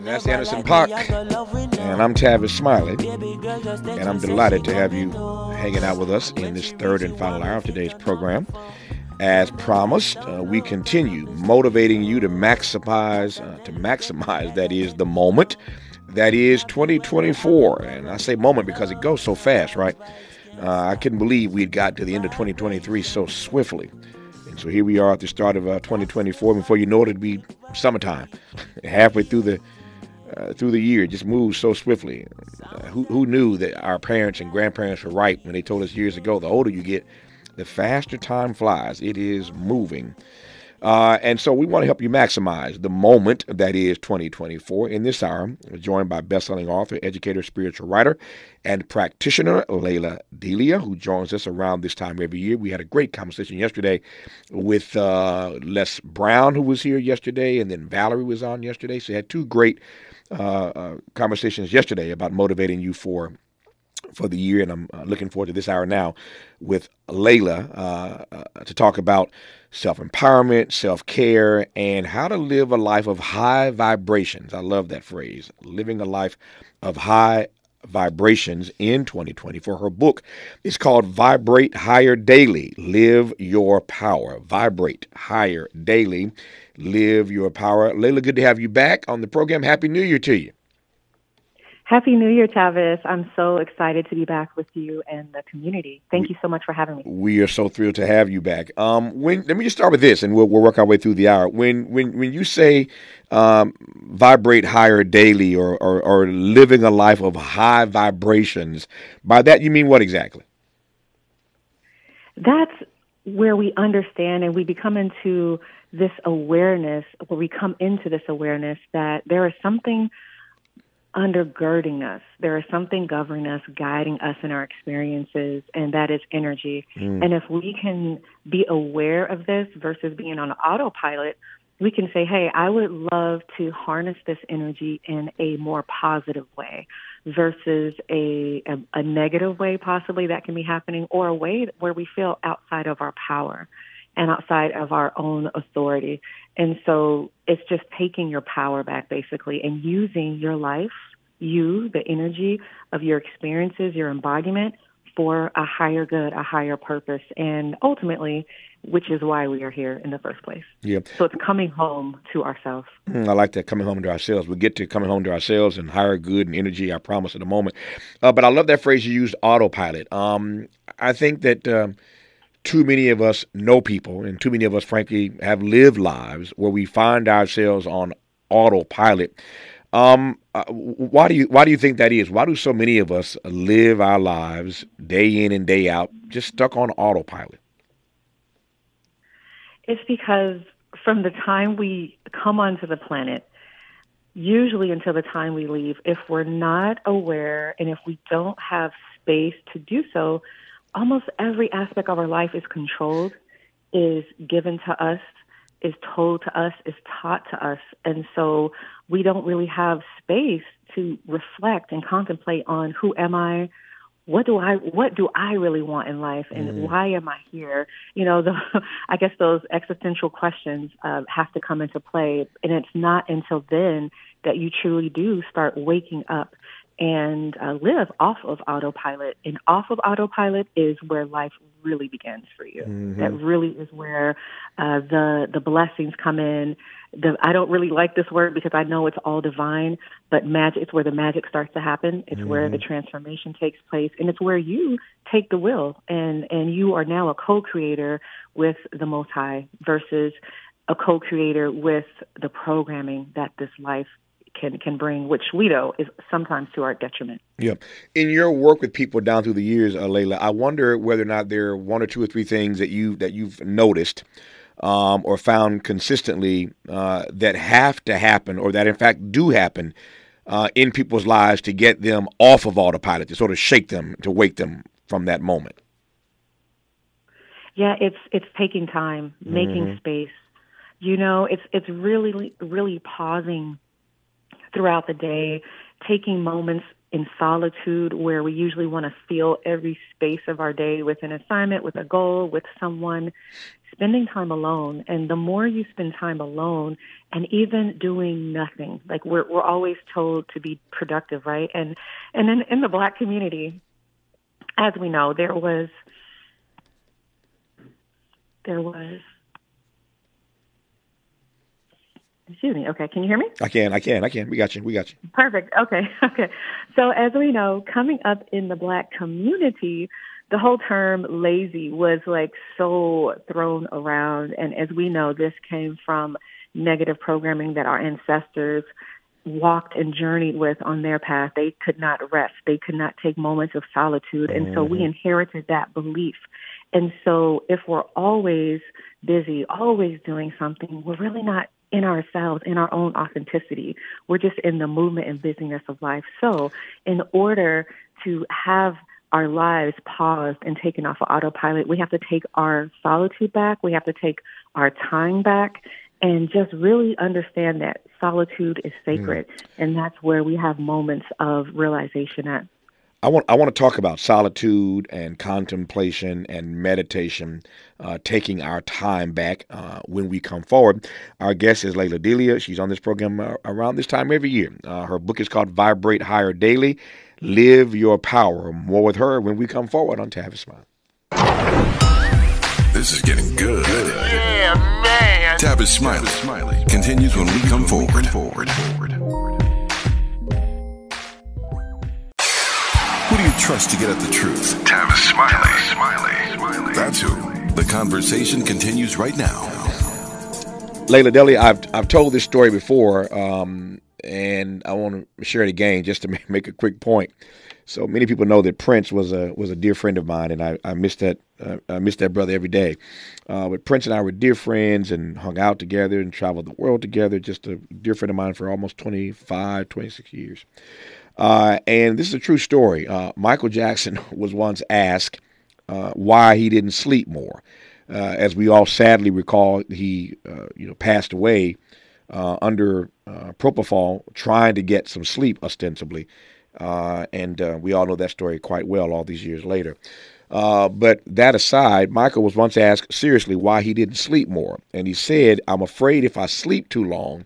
That's Anderson .Paak. and I'm Tavis Smiley, and I'm delighted to have you hanging out with us in this third and final hour of today's program. As promised, uh, we continue motivating you to maximize, uh, to maximize that is the moment, that is 2024. And I say moment because it goes so fast, right? Uh, I couldn't believe we'd got to the end of 2023 so swiftly. So here we are at the start of uh, 2024. Before you know it, it'll be summertime, halfway through the uh, through the year. It just moves so swiftly. Uh, who, who knew that our parents and grandparents were right when they told us years ago? The older you get, the faster time flies. It is moving. Uh, and so we want to help you maximize the moment that is 2024. In this hour, we're joined by best-selling author, educator, spiritual writer, and practitioner Lalah Delia, who joins us around this time every year. We had a great conversation yesterday with uh, Les Brown, who was here yesterday, and then Valerie was on yesterday. So we had two great uh, uh conversations yesterday about motivating you for for the year, and I'm uh, looking forward to this hour now with Lalah uh, uh, to talk about self empowerment, self care, and how to live a life of high vibrations. I love that phrase, living a life of high vibrations in 2020 for her book is called vibrate higher daily live your power. Vibrate higher daily live your power. Lalah good to have you back on the program. Happy new year to you Happy New Year, Tavis. I'm so excited to be back with you and the community. Thank we, you so much for having me. We are so thrilled to have you back. Um, when let me just start with this, and we'll, we'll work our way through the hour. When when when you say um, vibrate higher daily or, or, or living a life of high vibrations, by that you mean what exactly? That's where we understand and we become into this awareness, where we come into this awareness that there is something – undergirding us. There is something governing us, guiding us in our experiences, and that is energy. Mm. And if we can be aware of this versus being on autopilot, we can say, hey, I would love to harness this energy in a more positive way versus a, a, a negative way, possibly that can be happening, or a way where we feel outside of our power and outside of our own authority. And so it's just taking your power back basically and using your life you, the energy of your experiences, your embodiment for a higher good, a higher purpose, and ultimately, which is why we are here in the first place. Yeah. So it's coming home to ourselves. Mm, I like that coming home to ourselves. We get to coming home to ourselves and higher good and energy. I promise at the moment. Uh, but I love that phrase you used, autopilot. Um, I think that. Um, too many of us know people, and too many of us, frankly, have lived lives where we find ourselves on autopilot. Um, uh, why do you why do you think that is? Why do so many of us live our lives day in and day out just stuck on autopilot? It's because from the time we come onto the planet, usually until the time we leave, if we're not aware and if we don't have space to do so, almost every aspect of our life is controlled, is given to us is told to us, is taught to us. And so we don't really have space to reflect and contemplate on who am I? What do I what do I really want in life and mm-hmm. why am I here? You know, the I guess those existential questions uh, have to come into play and it's not until then that you truly do start waking up and uh, live off of autopilot. And off of autopilot is where life really begins for you. Mm-hmm. That really is where uh, the the blessings come in. The, I don't really like this word because I know it's all divine, but magic. It's where the magic starts to happen. It's mm-hmm. where the transformation takes place, and it's where you take the will and and you are now a co-creator with the Most High versus a co-creator with the programming that this life can can bring, which we know is sometimes to our detriment. Yeah. In your work with people down through the years, uh, Lalah, I wonder whether or not there are one or two or three things that you that you've noticed um, or found consistently uh, that have to happen, or that in fact do happen uh, in people's lives to get them off of autopilot, to sort of shake them, to wake them from that moment. Yeah, it's it's taking time, making mm-hmm. space. You know, it's it's really really pausing throughout the day, taking moments in solitude where we usually want to fill every space of our day with an assignment, with a goal, with someone, spending time alone. And the more you spend time alone and even doing nothing, like we're, we're always told to be productive, right? And, and in, in the black community, as we know, there was, there was Excuse me. Okay, can you hear me? I can. I can. I can. We got you. We got you. Perfect. Okay. Okay. So as we know, coming up in the black community, the whole term lazy was like so thrown around, and as we know, this came from negative programming that our ancestors walked and journeyed with on their path. They could not rest. They could not take moments of solitude, and mm-hmm. so we mm-hmm. inherited that belief. And so if we're always busy, always doing something, we're really not in ourselves, in our own authenticity. We're just in the movement and busyness of life. So, in order to have our lives paused and taken off of autopilot, we have to take our solitude back. We have to take our time back and just really understand that solitude is sacred. Mm. And that's where we have moments of realization at. I want I want to talk about solitude and contemplation and meditation, uh, taking our time back uh, when we come forward. Our guest is Lalah Delia. She's on this program uh, around this time every year. Uh, her book is called Vibrate Higher Daily. Live Your Power. More with her when we come forward on Tavis Smile. This is getting good. Yeah, man. Tavis Smiley, Smiley continues when we come forward. forward. Trust to get at the truth? Tavis Smiley. Smiley. Smiley. That's who. The conversation continues right now. Lalah Delia, I've I've told this story before, um, and I want to share it again just to make a quick point. So many people know that Prince was a was a dear friend of mine, and I, I miss that uh, I miss that brother every day. Uh, but Prince and I were dear friends and hung out together and traveled the world together. Just a dear friend of mine for almost 25, 26 years. Uh, and this is a true story. Uh, Michael Jackson was once asked uh, why he didn't sleep more. Uh, as we all sadly recall, he uh, you know passed away uh, under propofol, trying to get some sleep, ostensibly. and we all know that story quite well all these years later. but that aside, Michael was once asked seriously why he didn't sleep more. And he said, I'm afraid if I sleep too long,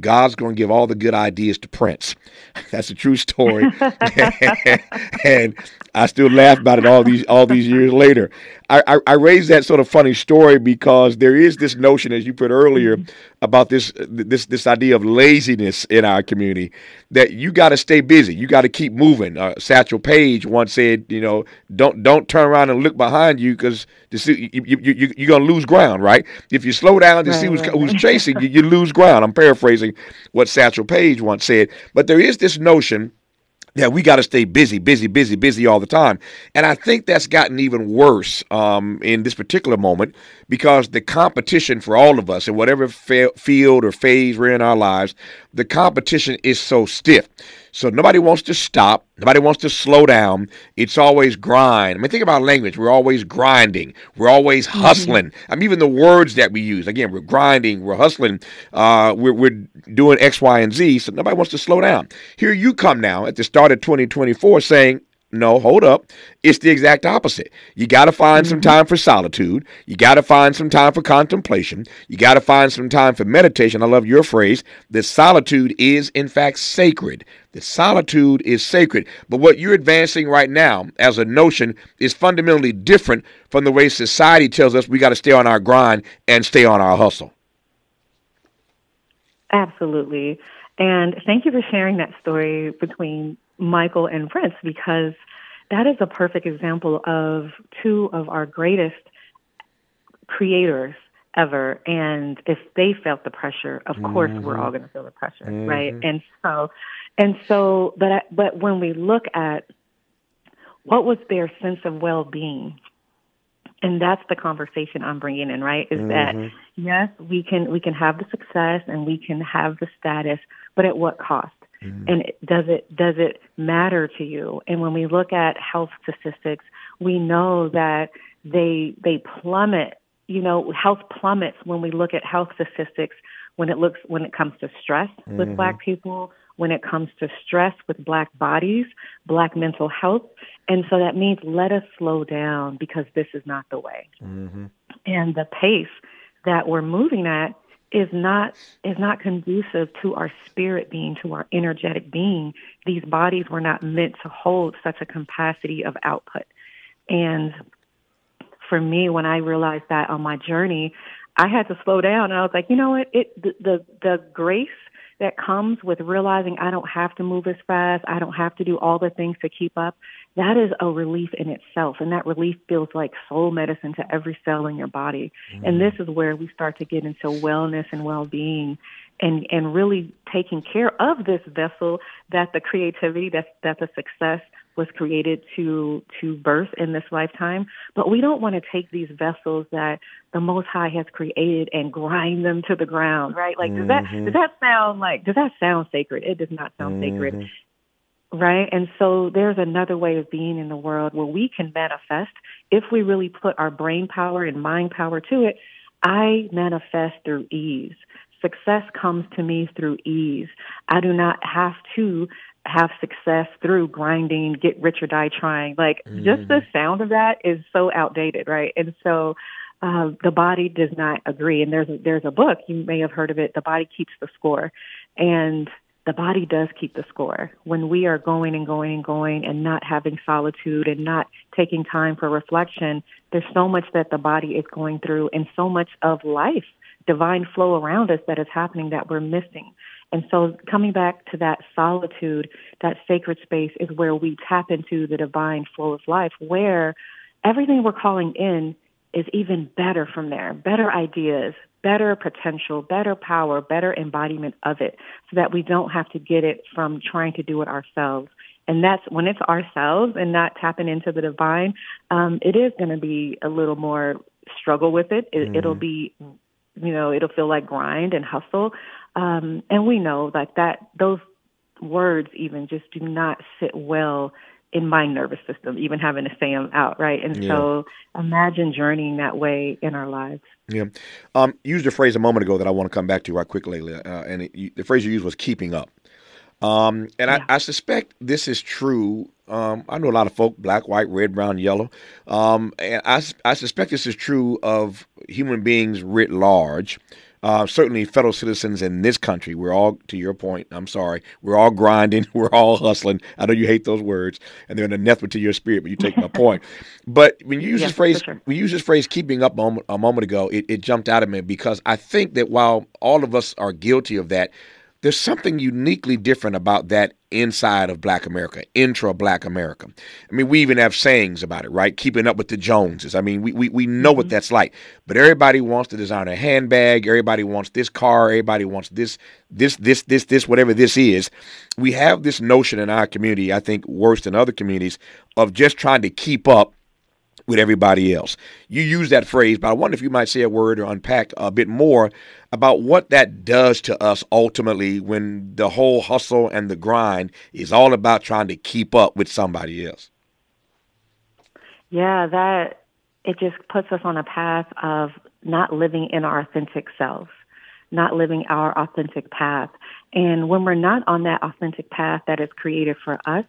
God's going to give all the good ideas to Prince. That's a true story, and I still laugh about it all these all these years later. I, I, I raise that sort of funny story because there is this notion, as you put earlier, about this this this idea of laziness in our community that you got to stay busy, you got to keep moving. Uh, Satchel Paige once said, you know, don't don't turn around and look behind you because you, you, you, you're going to lose ground, right? If you slow down to right, see who's, right. who's chasing you, you lose ground. I'm paraphrasing what Satchel Paige once said, but there is this notion yeah, we got to stay busy, busy, busy, busy all the time. And I think that's gotten even worse um, in this particular moment because the competition for all of us in whatever field or phase we're in our lives, the competition is so stiff. So nobody wants to stop. Nobody wants to slow down. It's always grind. I mean, think about language. We're always grinding. We're always mm-hmm. hustling. Mm-hmm. I mean, even the words that we use. Again, we're grinding. We're hustling. Uh, we're, we're doing X, Y, and Z. So nobody wants to slow down. Here you come now at the start of 2024 saying, no, hold up. It's the exact opposite. You got to find mm-hmm. some time for solitude. You got to find some time for contemplation. You got to find some time for meditation. I love your phrase that solitude is, in fact, sacred. That solitude is sacred. But what you're advancing right now as a notion is fundamentally different from the way society tells us we got to stay on our grind and stay on our hustle. Absolutely. And thank you for sharing that story between Michael and Prince because that is a perfect example of two of our greatest creators ever. And if they felt the pressure, of mm-hmm. course we're all going to feel the pressure, mm-hmm. right? And so, and so, but I, but when we look at what was their sense of well-being, and that's the conversation I'm bringing in, right? Is mm-hmm. that yes, we can we can have the success and we can have the status, but at what cost? Mm-hmm. And does it does it matter to you? And when we look at health statistics, we know that they they plummet. You know, health plummets when we look at health statistics when it looks when it comes to stress mm-hmm. with black people, when it comes to stress with black bodies, black mental health. And so that means let us slow down because this is not the way. Mm-hmm. And the pace that we're moving at is not is not conducive to our spirit being, to our energetic being. These bodies were not meant to hold such a capacity of output. And for me, when I realized that on my journey, I had to slow down and I was like, you know what? It the the, the grace that comes with realizing I don't have to move as fast, I don't have to do all the things to keep up, that is a relief in itself. And that relief feels like soul medicine to every cell in your body. Mm-hmm. And this is where we start to get into wellness and well being and, and really taking care of this vessel that the creativity, that, that the success was created to to birth in this lifetime. But we don't want to take these vessels that the Most High has created and grind them to the ground, right? Like, mm-hmm. does that mm-hmm. does that sound like does that sound sacred? It does not sound mm-hmm. sacred, right? And so there's another way of being in the world where we can manifest if we really put our brain power and mind power to it. I manifest through ease. Success comes to me through ease. I do not have to have success through grinding, get rich or die trying. Like mm. just the sound of that is so outdated, right? And so uh, the body does not agree. And there's a, there's a book you may have heard of it. The body keeps the score, and the body does keep the score. When we are going and going and going and not having solitude and not taking time for reflection, there's so much that the body is going through, and so much of life, divine flow around us that is happening that we're missing. And so coming back to that solitude, that sacred space is where we tap into the divine flow of life, where everything we're calling in is even better from there, better ideas, better potential, better power, better embodiment of it, so that we don't have to get it from trying to do it ourselves. And that's when it's ourselves and not tapping into the divine, um, it is going to be a little more struggle with it. it mm-hmm. It'll be, you know, it'll feel like grind and hustle. Um, and we know like that those words even just do not sit well in my nervous system, even having to say them out, right? And yeah. so imagine journeying that way in our lives. Yeah. Um, used a phrase a moment ago that I want to come back to right quickly, uh, and it, the phrase you used was keeping up. Um, and yeah. I, I, suspect this is true. Um, I know a lot of folk, black, white, red, brown, yellow. Um, and I, I suspect this is true of human beings writ large uh, certainly fellow citizens in this country, we're all, to your point, I'm sorry, we're all grinding, we're all hustling. I know you hate those words, and they're an anathema to your spirit, but you take my point. But when you use this phrase, sure. we use this phrase "keeping up" a moment, a moment ago, it, it jumped out at me because I think that while all of us are guilty of that, there's something uniquely different about that inside of black America, intra black America. I mean, we even have sayings about it, right? Keeping up with the Joneses. I mean, we, we, we know mm-hmm. what that's like. But everybody wants to design a handbag, everybody wants this car, everybody wants this, this, this, this, this, whatever this is. We have this notion in our community, I think worse than other communities, of just trying to keep up with everybody else. You use that phrase, but I wonder if you might say a word or unpack a bit more about what that does to us ultimately when the whole hustle and the grind is all about trying to keep up with somebody else. Yeah, that it just puts us on a path of not living in our authentic selves, not living our authentic path. And when we're not on that authentic path that is created for us,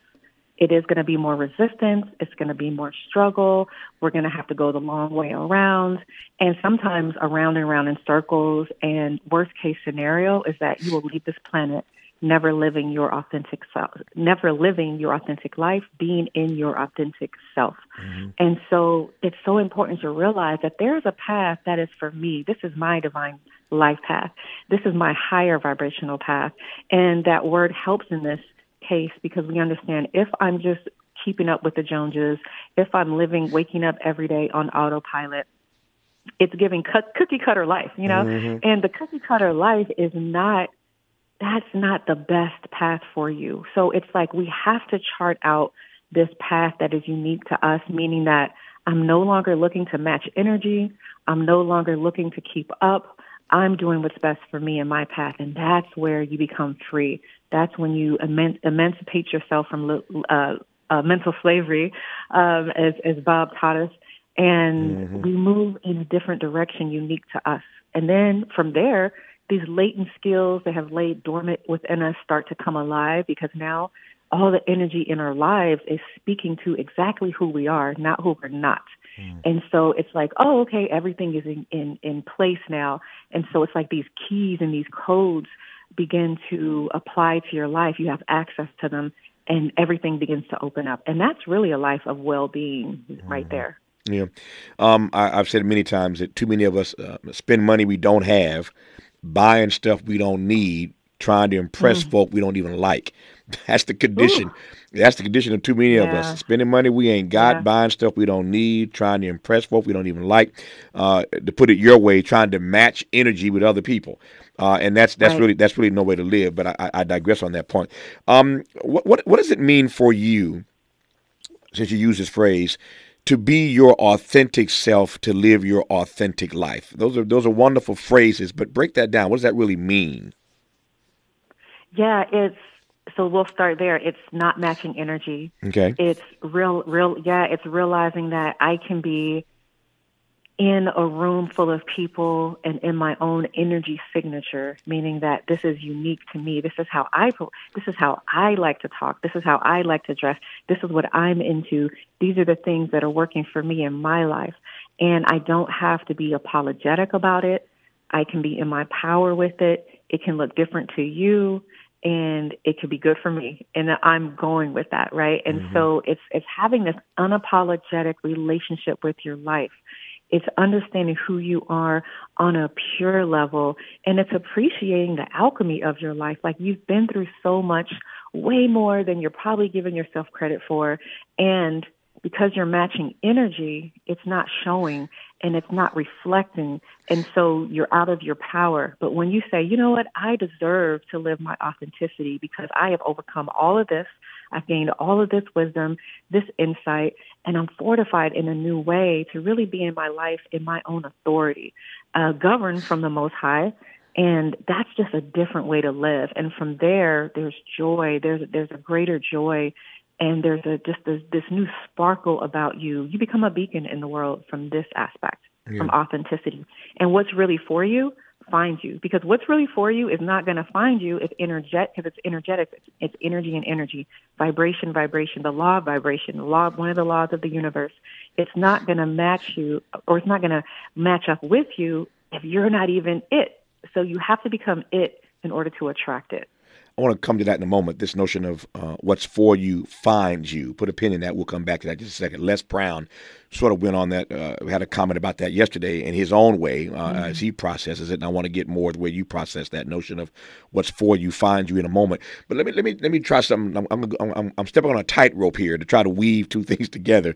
it is going to be more resistance. It's going to be more struggle. We're going to have to go the long way around and sometimes around and around in circles. And worst case scenario is that you will leave this planet never living your authentic self, never living your authentic life, being in your authentic self. Mm-hmm. And so it's so important to realize that there is a path that is for me. This is my divine life path. This is my higher vibrational path. And that word helps in this case because we understand if I'm just keeping up with the Joneses, if I'm living, waking up every day on autopilot, it's giving cut, cookie cutter life, you know? Mm-hmm. And the cookie cutter life is not, that's not the best path for you. So it's like we have to chart out this path that is unique to us, meaning that I'm no longer looking to match energy. I'm no longer looking to keep up. I'm doing what's best for me and my path. And that's where you become free. That's when you eman- emancipate yourself from uh, uh, mental slavery, um, as, as Bob taught us. And mm-hmm. we move in a different direction unique to us. And then from there, these latent skills that have laid dormant within us start to come alive because now all the energy in our lives is speaking to exactly who we are, not who we're not. Mm. And so it's like, oh, okay, everything is in, in, in place now. And so it's like these keys and these codes begin to apply to your life. You have access to them and everything begins to open up. And that's really a life of well-being mm. right there. Yeah. Um, I, have said many times that too many of us uh, spend money we don't have, buying stuff we don't need, trying to impress mm. folk we don't even like. That's the condition. Ooh. That's the condition of too many yeah. of us. Spending money we ain't got, yeah. buying stuff we don't need, trying to impress folk we don't even like. Uh, to put it your way, trying to match energy with other people. Uh, and that's that's right. really that's really no way to live. But I, I digress on that point. Um, what, what what does it mean for you, since you use this phrase, to be your authentic self, to live your authentic life? Those are those are wonderful phrases. But break that down. What does that really mean? Yeah, it's so we'll start there. It's not matching energy. Okay. It's real, real. Yeah, it's realizing that I can be in a room full of people and in my own energy signature, meaning that this is unique to me. This is how I this is how I like to talk. This is how I like to dress. This is what I'm into. These are the things that are working for me in my life. And I don't have to be apologetic about it. I can be in my power with it. It can look different to you and it could be good for me and i'm going with that right and mm-hmm. so it's it's having this unapologetic relationship with your life it's understanding who you are on a pure level and it's appreciating the alchemy of your life like you've been through so much way more than you're probably giving yourself credit for and because you're matching energy it's not showing and it's not reflecting. And so you're out of your power. But when you say, you know what, I deserve to live my authenticity because I have overcome all of this, I've gained all of this wisdom, this insight, and I'm fortified in a new way to really be in my life in my own authority, uh, governed from the Most High. And that's just a different way to live. And from there, there's joy. There's there's a greater joy and there's a just this, this new sparkle about you. You become a beacon in the world from this aspect, yeah. from authenticity. And what's really for you finds you. Because what's really for you is not going to find you. If energetic because it's energetic. It's, it's energy and energy. Vibration vibration. The law of vibration. The law one of the laws of the universe. It's not going to match you or it's not going to match up with you if you're not even it. So you have to become it in order to attract it I want to come to that in a moment. This notion of uh, what's for you finds you. Put a pin in that. We'll come back to that just a second. Les Brown sort of went on that. Uh, had a comment about that yesterday in his own way uh, mm-hmm. as he processes it. And I want to get more the way you process that notion of what's for you finds you in a moment. But let me let me let me try something. I'm I'm, I'm, I'm stepping on a tightrope here to try to weave two things together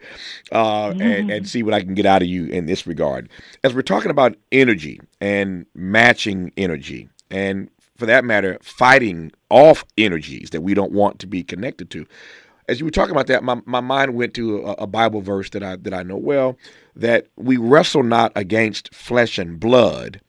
uh, mm-hmm. and, and see what I can get out of you in this regard. As we're talking about energy and matching energy and for that matter, fighting off energies that we don't want to be connected to. As you were talking about that, my, my mind went to a, a Bible verse that I that I know well, that we wrestle not against flesh and blood,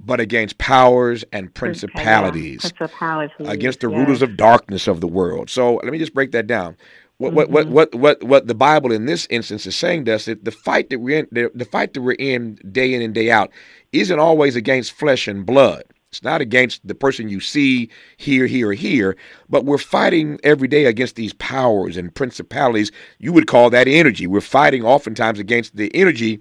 but against powers and principalities, yeah, principalities against the rulers of darkness of the world. So let me just break that down. What, mm-hmm. what, what, what, what, the Bible in this instance is saying to us that the fight that we're in, the, the fight that we're in day in and day out, isn't always against flesh and blood. It's not against the person you see here, here, here, but we're fighting every day against these powers and principalities. You would call that energy. We're fighting oftentimes against the energy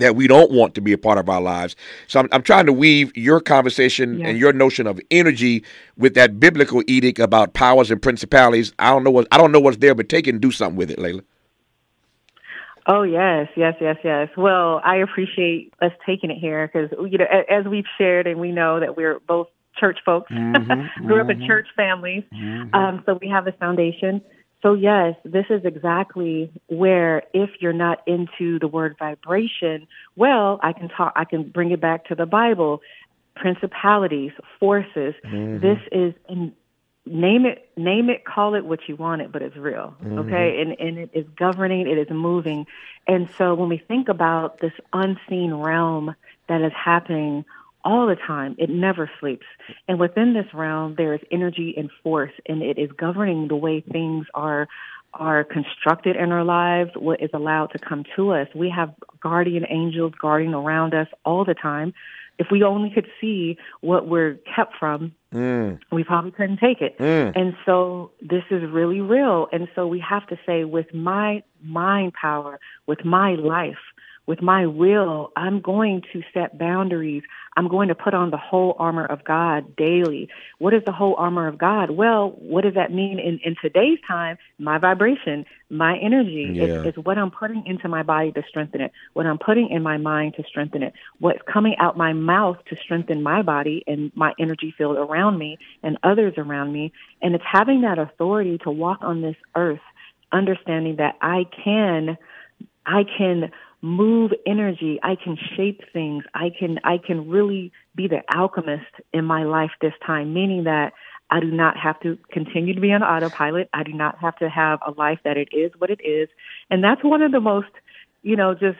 that we don't want to be a part of our lives. So I'm, I'm trying to weave your conversation yeah. and your notion of energy with that biblical edict about powers and principalities. I don't know what I don't know what's there, but take it and do something with it, Lalah. Oh yes, yes, yes, yes. Well, I appreciate us taking it here because you know, as we've shared, and we know that we're both church folks, mm-hmm, grew mm-hmm, up in church families, mm-hmm. um, so we have a foundation. So yes, this is exactly where if you're not into the word vibration, well, I can talk. I can bring it back to the Bible principalities, forces. Mm-hmm. This is in, name it name it call it what you want it but it's real mm-hmm. okay? And and it is governing it is moving. And so when we think about this unseen realm that is happening all the time it never sleeps. And within this realm there is energy and force and it is governing the way things are are constructed in our lives what is allowed to come to us we have guardian angels guarding around us all the time if we only could see what we're kept from, mm. we probably couldn't take it. Mm. And so this is really real. And so we have to say, with my mind power, with my life, with my will, I'm going to set boundaries. I'm going to put on the whole armor of God daily. What is the whole armor of God? Well, what does that mean in, in today's time? My vibration, my energy yeah. is, is what I'm putting into my body to strengthen it, what I'm putting in my mind to strengthen it, what's coming out my mouth to strengthen my body and my energy field around me and others around me. And it's having that authority to walk on this earth, understanding that I can, I can move energy. I can shape things. I can, I can really be the alchemist in my life this time, meaning that I do not have to continue to be on autopilot. I do not have to have a life that it is what it is. And that's one of the most, you know, just,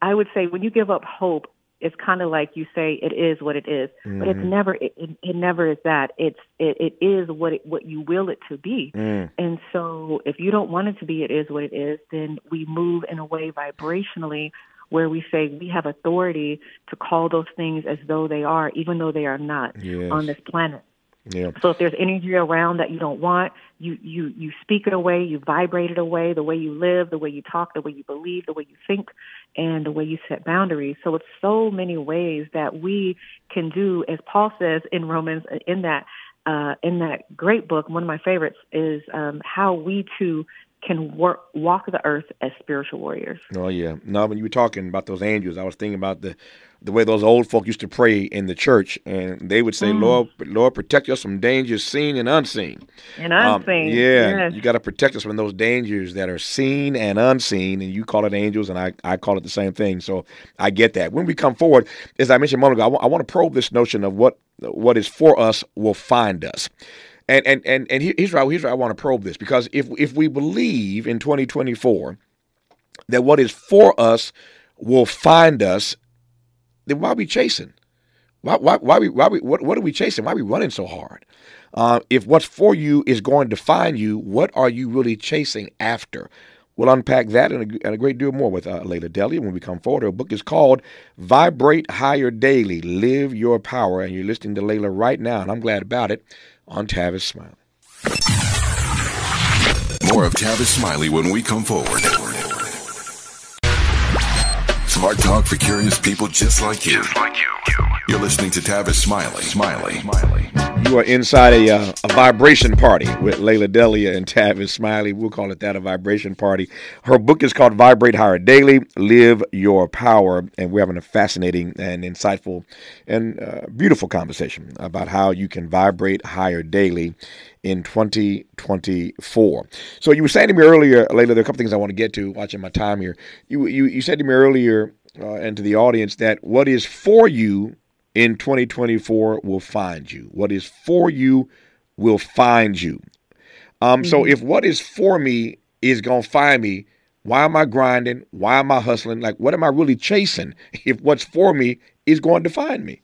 I would say when you give up hope, it's kind of like you say it is what it is, mm-hmm. but it's mm-hmm. never it, it, it, never is that. It's it, it is what it what you will it to be. Mm. And so if you don't want it to be it is what it is, then we move in a way vibrationally where we say we have authority to call those things as though they are, even though they are not yes. on this planet. Yeah. So if there's energy around that you don't want, you you you speak it away, you vibrate it away, the way you live, the way you talk, the way you believe, the way you think, and the way you set boundaries. So it's so many ways that we can do, as Paul says in Romans, in that uh, in that great book. One of my favorites is um, how we too can work walk the earth as spiritual warriors. Oh yeah. Now when you were talking about those angels, I was thinking about the the way those old folk used to pray in the church, and they would say, mm. "Lord, Lord, protect us from dangers seen and unseen." And unseen. Um, yeah, yes. you got to protect us from those dangers that are seen and unseen. And you call it angels, and I, I call it the same thing. So I get that. When we come forward, as I mentioned a moment ago, I, w- I want to probe this notion of what what is for us will find us. And and and and here's why here's I want to probe this because if if we believe in 2024 that what is for us will find us then why are we chasing? Why, why, why, we, why we, what, what are we chasing? Why are we running so hard? Uh, if what's for you is going to find you, what are you really chasing after? We'll unpack that and a, and a great deal more with uh, Lalah Delia when we come forward. Her book is called Vibrate Higher Daily Live Your Power. And you're listening to Lalah right now, and I'm glad about it, on Tavis Smiley. More of Tavis Smiley when we come forward. Smart talk for curious people just like you. Just like you. You're listening to Tavis Smiley. Smiley. Smiley. You are inside a, uh, a vibration party with Lalah Delia and Tavis Smiley. We'll call it that, a vibration party. Her book is called Vibrate Higher Daily, Live Your Power. And we're having a fascinating and insightful and uh, beautiful conversation about how you can vibrate higher daily in 2024. So you were saying to me earlier, Lalah, there are a couple things I want to get to watching my time here. You, you, you said to me earlier uh, and to the audience that what is for you in 2024 will find you. What is for you will find you. Um, mm-hmm. So if what is for me is going to find me, why am I grinding? Why am I hustling? Like, what am I really chasing if what's for me is going to find me?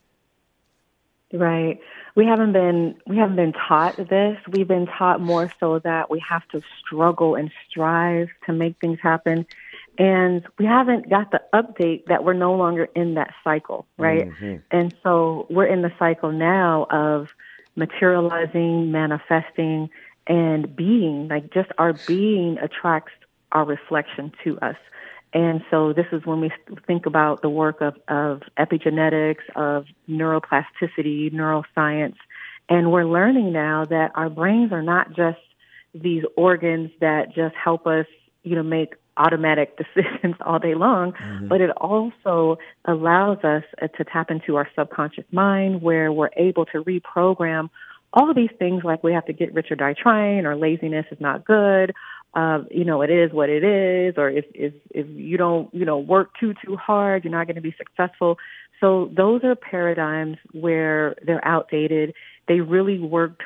Right we haven't been we haven't been taught this. We've been taught more so that we have to struggle and strive to make things happen. And we haven't got the update that we're no longer in that cycle, right? Mm-hmm. And so we're in the cycle now of materializing, manifesting, and being. Like just our being attracts our reflection to us. And so this is when we think about the work of, of epigenetics, of neuroplasticity, neuroscience. And we're learning now that our brains are not just these organs that just help us, you know, make automatic decisions all day long, mm-hmm. but it also allows us uh, to tap into our subconscious mind where we're able to reprogram all of these things like we have to get rich or die trying or laziness is not good uh, you know, it is what it is, or if, if, if you don't, you know, work too, too hard, you're not going to be successful. So those are paradigms where they're outdated. They really worked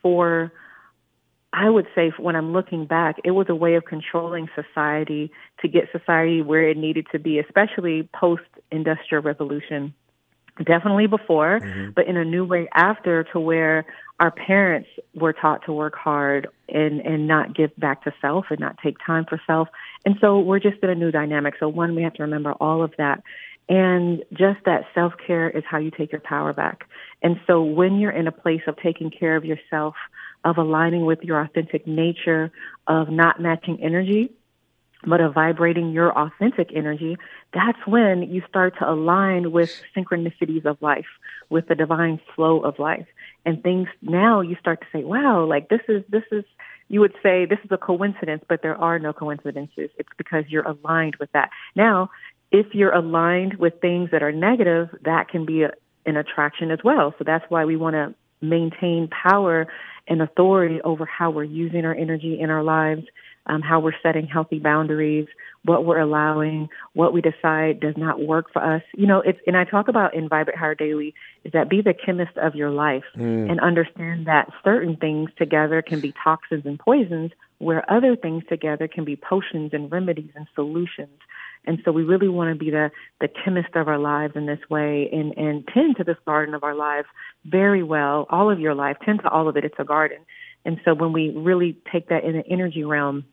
for, I would say, when I'm looking back, it was a way of controlling society to get society where it needed to be, especially post industrial revolution definitely before, mm-hmm. but in a new way after to where our parents were taught to work hard and, and not give back to self and not take time for self. And so we're just in a new dynamic. So one, we have to remember all of that. And just that self care is how you take your power back. And so when you're in a place of taking care of yourself, of aligning with your authentic nature, of not matching energy, but of vibrating your authentic energy, that's when you start to align with synchronicities of life, with the divine flow of life. And things now you start to say, wow, like this is, this is, you would say this is a coincidence, but there are no coincidences. It's because you're aligned with that. Now, if you're aligned with things that are negative, that can be a, an attraction as well. So that's why we want to maintain power and authority over how we're using our energy in our lives um, how we're setting healthy boundaries, what we're allowing, what we decide does not work for us. You know, it's, and I talk about in Vibrate Higher Daily is that be the chemist of your life mm. and understand that certain things together can be toxins and poisons where other things together can be potions and remedies and solutions. And so we really want to be the, the chemist of our lives in this way and, and tend to this garden of our lives very well, all of your life, tend to all of it. It's a garden. And so when we really take that in the energy realm,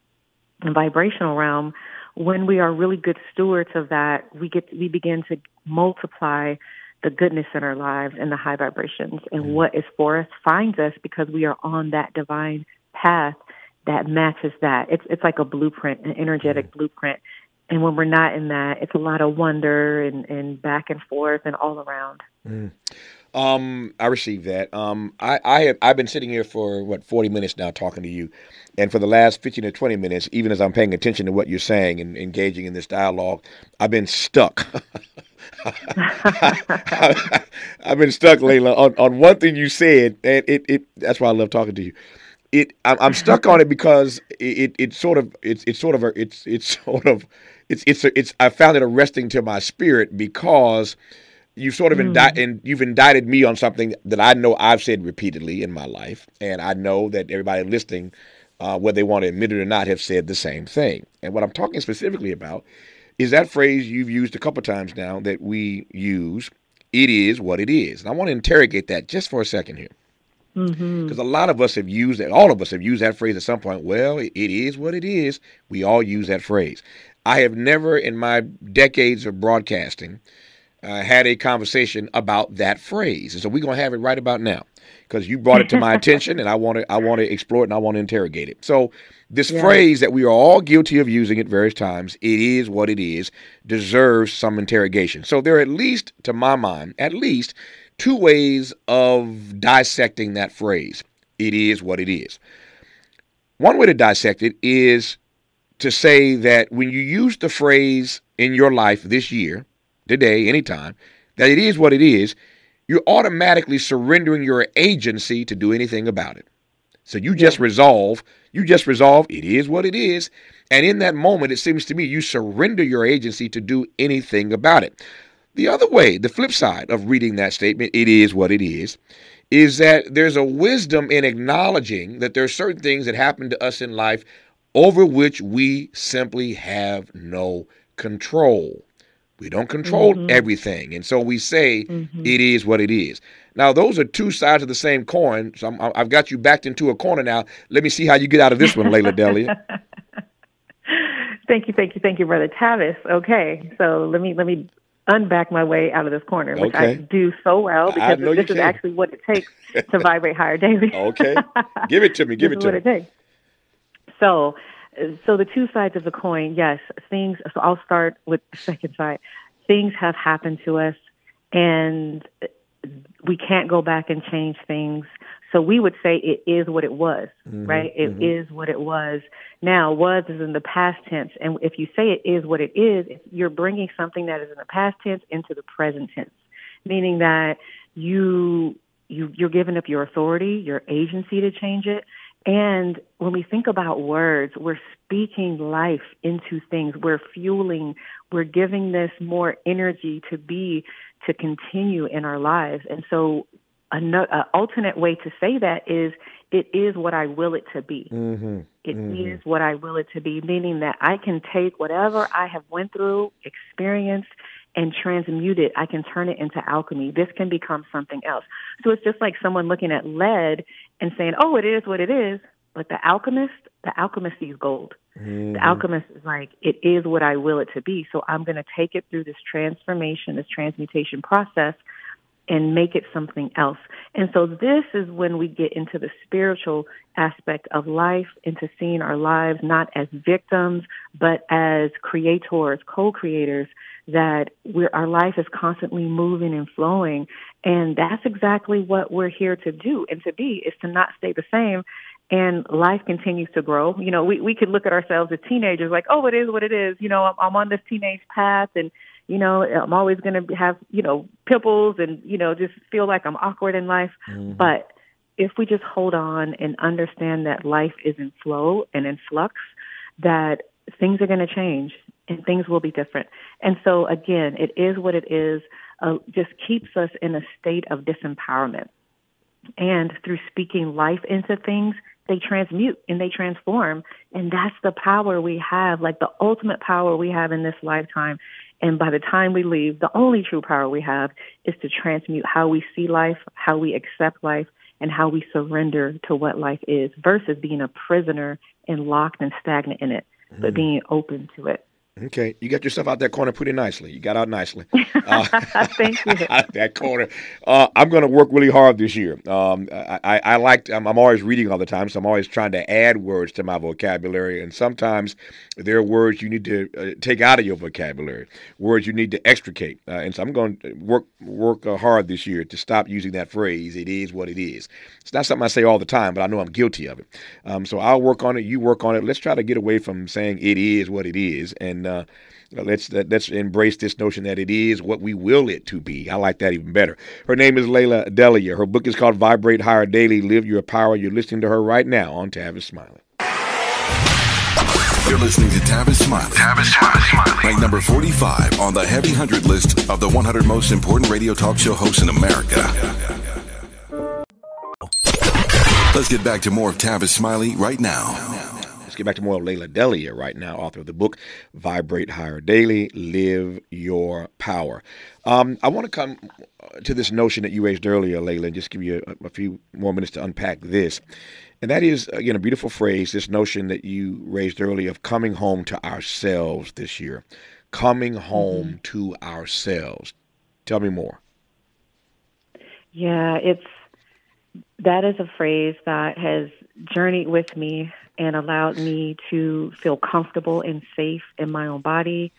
and vibrational realm, when we are really good stewards of that, we get we begin to multiply the goodness in our lives and the high vibrations and mm-hmm. what is for us finds us because we are on that divine path that matches that. It's it's like a blueprint, an energetic mm-hmm. blueprint. And when we're not in that, it's a lot of wonder and, and back and forth and all around. Mm. Um, I received that. Um, I, I have I've been sitting here for what forty minutes now talking to you, and for the last fifteen or twenty minutes, even as I'm paying attention to what you're saying and engaging in this dialogue, I've been stuck. I've been stuck, Lalah, on, on one thing you said, and it, it that's why I love talking to you. It I'm, I'm stuck on it because it, it it sort of it's it's sort of a, it's it's sort of it's it's a, it's I found it arresting to my spirit because you've sort of mm. indicted you've indicted me on something that I know I've said repeatedly in my life, and I know that everybody listening, uh, whether they want to admit it or not, have said the same thing. And what I'm talking specifically about is that phrase you've used a couple times now that we use. It is what it is, and I want to interrogate that just for a second here. Because mm-hmm. a lot of us have used that, all of us have used that phrase at some point. Well, it is what it is. We all use that phrase. I have never, in my decades of broadcasting, uh, had a conversation about that phrase, and so we're gonna have it right about now because you brought it to my attention, and I want to I want to explore it and I want to interrogate it. So this yeah. phrase that we are all guilty of using at various times, it is what it is, deserves some interrogation. So there are at least, to my mind, at least two ways of dissecting that phrase. It is what it is. One way to dissect it is to say that when you use the phrase in your life this year, today, anytime, that it is what it is, you're automatically surrendering your agency to do anything about it. So you just yeah. resolve, you just resolve, it is what it is. And in that moment, it seems to me you surrender your agency to do anything about it. The other way, the flip side of reading that statement, it is what it is, is that there's a wisdom in acknowledging that there are certain things that happen to us in life over which we simply have no control. We don't control mm-hmm. everything. And so we say mm-hmm. it is what it is. Now, those are two sides of the same coin. So i have got you backed into a corner now. Let me see how you get out of this one, Lalah Delia. thank you, thank you, thank you, Brother Tavis. Okay, so let me let me unback my way out of this corner, which okay. I do so well because this is actually what it takes to vibrate higher daily. okay, give it to me. Give it to me. It. So so the two sides of the coin, yes, things. So I'll start with the second side. Things have happened to us, and we can't go back and change things. So we would say it is what it was, mm-hmm, right? It mm-hmm. is what it was. Now, was is in the past tense, and if you say it is what it is, you're bringing something that is in the past tense into the present tense, meaning that you you you're giving up your authority, your agency to change it, and when we think about words, we're speaking life into things. We're fueling, we're giving this more energy to be, to continue in our lives. And so, an alternate way to say that is, it is what I will it to be. Mm-hmm. It mm-hmm. is what I will it to be, meaning that I can take whatever I have went through, experienced, and transmute it. I can turn it into alchemy. This can become something else. So it's just like someone looking at lead and saying, oh, it is what it is. But the alchemist, the alchemist sees gold. Mm-hmm. The alchemist is like, it is what I will it to be. So I'm going to take it through this transformation, this transmutation process and make it something else. And so this is when we get into the spiritual aspect of life, into seeing our lives not as victims, but as creators, co-creators, that our life is constantly moving and flowing. And that's exactly what we're here to do and to be is to not stay the same. And life continues to grow. You know, we, we could look at ourselves as teenagers like, oh, it is what it is. You know, I'm, I'm on this teenage path and you know, I'm always going to have, you know, pimples and, you know, just feel like I'm awkward in life. Mm-hmm. But if we just hold on and understand that life is in flow and in flux, that things are going to change and things will be different. And so again, it is what it is. Uh, just keeps us in a state of disempowerment. And through speaking life into things, they transmute and they transform. And that's the power we have, like the ultimate power we have in this lifetime and by the time we leave, the only true power we have is to transmute how we see life, how we accept life, and how we surrender to what life is versus being a prisoner and locked and stagnant in it, mm. but being open to it. Okay, you got yourself out that corner pretty nicely. You got out nicely. Uh, Thank you. that corner. Uh, I'm going to work really hard this year. Um, I, I, I like. I'm, I'm, always reading all the time, so I'm always trying to add words to my vocabulary. And sometimes there are words you need to uh, take out of your vocabulary, words you need to extricate. Uh, and so I'm going to work work uh, hard this year to stop using that phrase. It is what it is. It's not something I say all the time, but I know I'm guilty of it. Um, so I'll work on it. You work on it. Let's try to get away from saying it is what it is and uh, let's let's embrace this notion that it is what we will it to be. I like that even better. Her name is Lalah Delia. Her book is called Vibrate Higher Daily. Live Your Power. You're listening to her right now on Tavis Smiley. You're listening to Tavis Smiley. Tavis Smiley. Ranked number 45 on the Heavy 100 list of the 100 most important radio talk show hosts in America. Let's get back to more of Tavis Smiley right now. Let's get back to more of Lalah Delia right now, author of the book Vibrate Higher Daily, Live Your Power. Um, I want to come to this notion that you raised earlier, Lalah, and just give you a, a few more minutes to unpack this. And that is, again, a beautiful phrase, this notion that you raised earlier of coming home to ourselves this year. Coming home mm-hmm. to ourselves. Tell me more. Yeah, it's that is a phrase that has journeyed with me and allowed me to feel comfortable and safe in my own body,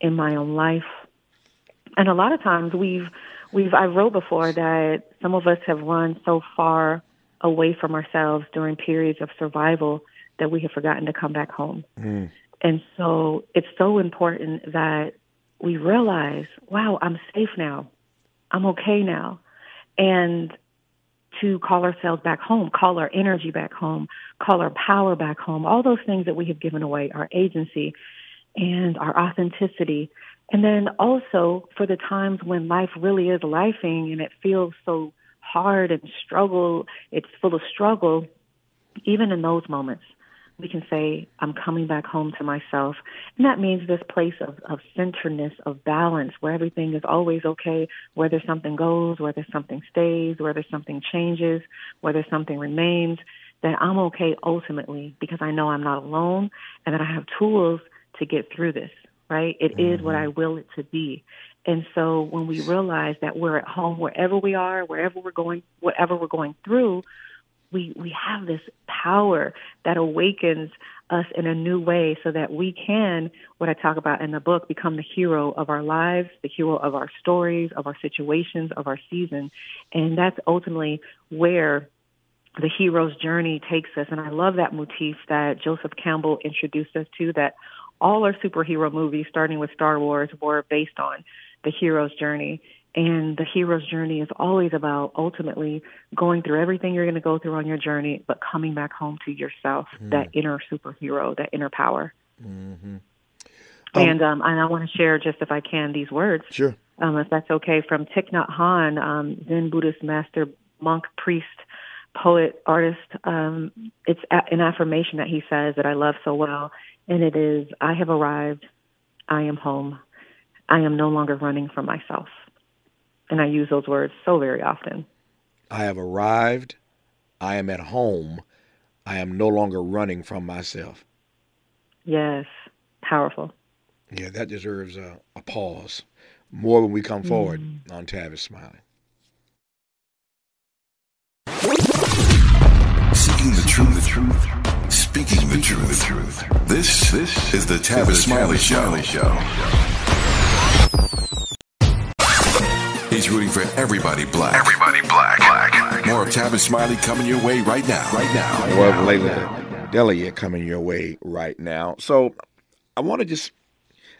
in my own life. And a lot of times we've we've I wrote before that some of us have run so far away from ourselves during periods of survival that we have forgotten to come back home. Mm. And so it's so important that we realize, wow, I'm safe now. I'm okay now. And to call ourselves back home, call our energy back home, call our power back home, all those things that we have given away, our agency and our authenticity. And then also for the times when life really is lifing and it feels so hard and struggle, it's full of struggle, even in those moments, we can say, I'm coming back home to myself. And that means this place of, of centeredness, of balance, where everything is always okay, whether something goes, whether something stays, whether something changes, whether something remains, that I'm okay ultimately because I know I'm not alone and that I have tools to get through this, right? It mm-hmm. is what I will it to be. And so when we realize that we're at home wherever we are, wherever we're going, whatever we're going through, we, we have this power that awakens us in a new way so that we can, what I talk about in the book, become the hero of our lives, the hero of our stories, of our situations, of our season. And that's ultimately where the hero's journey takes us. And I love that motif that Joseph Campbell introduced us to that all our superhero movies, starting with Star Wars, were based on the hero's journey. And the hero's journey is always about ultimately going through everything you're going to go through on your journey, but coming back home to yourself, mm-hmm. that inner superhero, that inner power. Mm-hmm. Um, and um, and I want to share just if I can these words, sure, um, if that's okay, from Thich Nhat Hanh, um, Zen Buddhist master, monk, priest, poet, artist. Um, it's an affirmation that he says that I love so well, and it is, "I have arrived. I am home. I am no longer running from myself." And I use those words so very often. I have arrived. I am at home. I am no longer running from myself. Yes, powerful. Yeah, that deserves a, a pause. More when we come forward mm. on Tavis Smiley. Seeking the truth, the truth. Speaking the truth, the truth. This, this is the Tavis Smiley, Smiley Show. He's rooting for everybody black. Everybody black. black. More of Tavis Smiley coming your way right now. Right now. More of Lalah Delia coming your way right now. So I want to just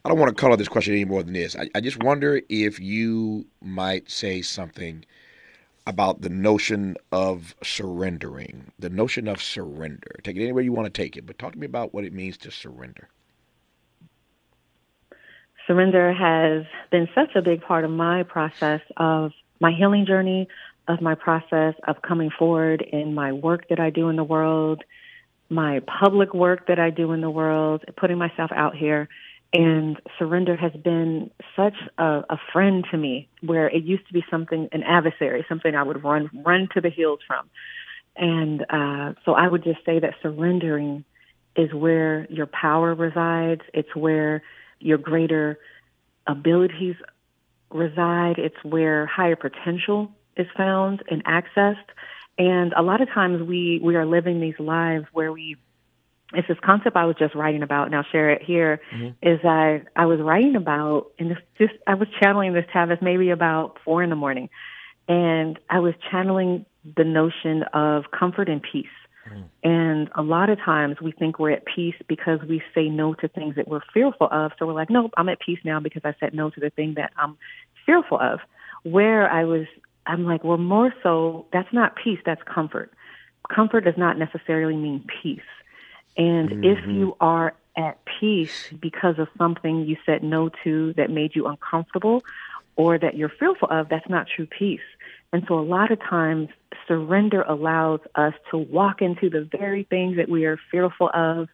I don't want to color this question any more than this. I, I just wonder if you might say something about the notion of surrendering, the notion of surrender. Take it anywhere you want to take it, but talk to me about what it means to surrender. Surrender has been such a big part of my process of my healing journey, of my process of coming forward in my work that I do in the world, my public work that I do in the world, putting myself out here. And surrender has been such a, a friend to me where it used to be something, an adversary, something I would run, run to the hills from. And uh, so I would just say that surrendering is where your power resides. It's where your greater abilities reside. It's where higher potential is found and accessed. And a lot of times we, we are living these lives where we it's this concept I was just writing about, and I'll share it here. Mm-hmm. Is I I was writing about, and this just I was channeling this Tavis maybe about four in the morning, and I was channeling the notion of comfort and peace. And a lot of times we think we're at peace because we say no to things that we're fearful of. So we're like, nope, I'm at peace now because I said no to the thing that I'm fearful of. Where I was, I'm like, well, more so, that's not peace, that's comfort. Comfort does not necessarily mean peace. And mm-hmm. if you are at peace because of something you said no to that made you uncomfortable or that you're fearful of, that's not true peace. And so a lot of times surrender allows us to walk into the very things that we are fearful of,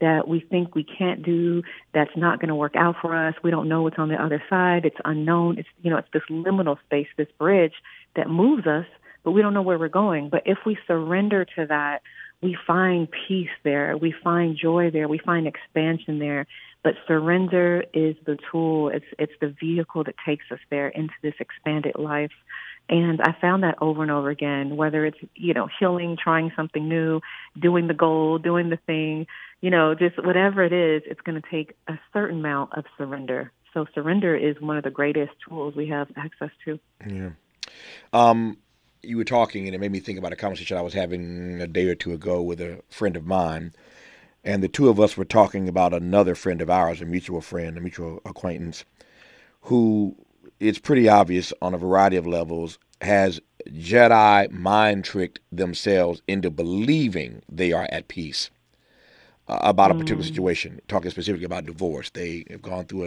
that we think we can't do, that's not going to work out for us. We don't know what's on the other side. It's unknown. It's, you know, it's this liminal space, this bridge that moves us, but we don't know where we're going. But if we surrender to that, we find peace there, we find joy there, we find expansion there. But surrender is the tool. It's it's the vehicle that takes us there into this expanded life. And I found that over and over again, whether it's, you know, healing, trying something new, doing the goal, doing the thing, you know, just whatever it is, it's going to take a certain amount of surrender. So surrender is one of the greatest tools we have access to. Yeah. Um, you were talking, and it made me think about a conversation I was having a day or two ago with a friend of mine. And the two of us were talking about another friend of ours, a mutual friend, a mutual acquaintance, who it's pretty obvious on a variety of levels has Jedi mind tricked themselves into believing they are at peace uh, about a particular mm. situation. Talking specifically about divorce, they have gone through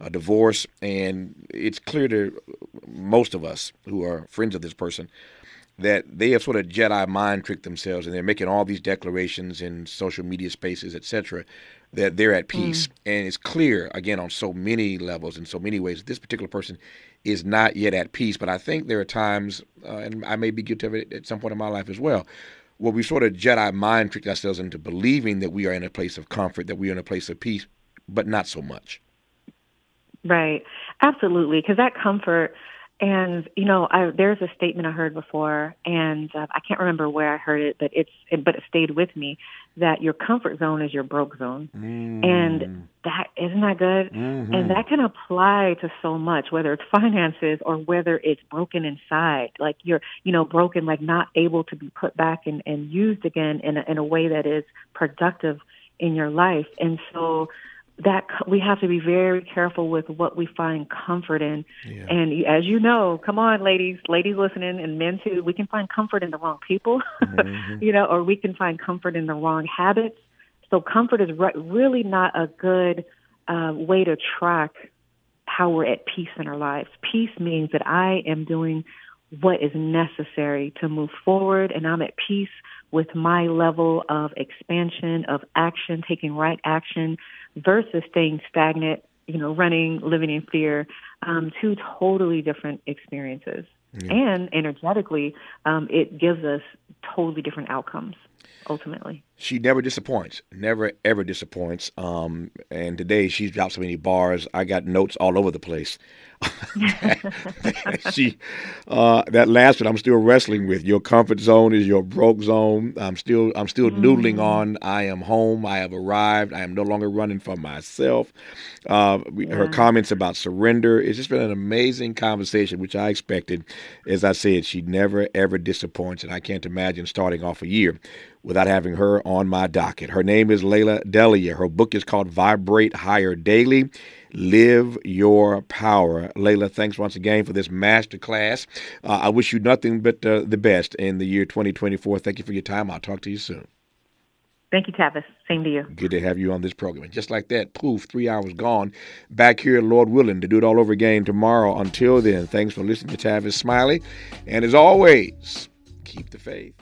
a, a divorce, and it's clear to most of us who are friends of this person that they have sort of Jedi mind tricked themselves, and they're making all these declarations in social media spaces, etc., that they're at peace. Mm. And it's clear, again, on so many levels, in so many ways, this particular person is not yet at peace. But I think there are times, uh, and I may be guilty of it at some point in my life as well, where we sort of Jedi mind tricked ourselves into believing that we are in a place of comfort, that we are in a place of peace, but not so much. Right. Absolutely. Because that comfort, and you know, I, there's a statement I heard before, and uh, I can't remember where I heard it, but it's it, but it stayed with me that your comfort zone is your broke zone, mm. and that isn't that good, mm-hmm. and that can apply to so much, whether it's finances or whether it's broken inside, like you're you know broken, like not able to be put back and, and used again in a, in a way that is productive in your life, and so that we have to be very careful with what we find comfort in. Yeah. And as you know, come on, ladies, ladies listening, and men too, we can find comfort in the wrong people, mm-hmm. you know, or we can find comfort in the wrong habits. So comfort is re- really not a good uh, way to track how we're at peace in our lives. Peace means that I am doing what is necessary to move forward, and I'm at peace with my level of expansion, of action, taking right action versus staying stagnant, you know, running, living in fear. Um, two totally different experiences. Yeah. And energetically, um, it gives us totally different outcomes. Ultimately. She never disappoints, never ever disappoints. Um, and today she's dropped so many bars. I got notes all over the place. she, uh, that last one, I'm still wrestling with. Your comfort zone is your broke zone. I'm still, I'm still mm. noodling on. I am home. I have arrived. I am no longer running for myself. Uh, yeah. Her comments about surrender. It's just been an amazing conversation, which I expected. As I said, she never ever disappoints, and I can't imagine starting off a year without having her on my docket. Her name is Lalah Delia. Her book is called Vibrate Higher Daily. Live Your Power. Lalah, thanks once again for this master class. Uh, I wish you nothing but uh, the best in the year 2024. Thank you for your time. I'll talk to you soon. Thank you, Tavis. Same to you. Good to have you on this program. And just like that, poof, three hours gone. Back here, Lord willing, to do it all over again tomorrow. Until then, thanks for listening to Tavis Smiley. And as always, keep the faith.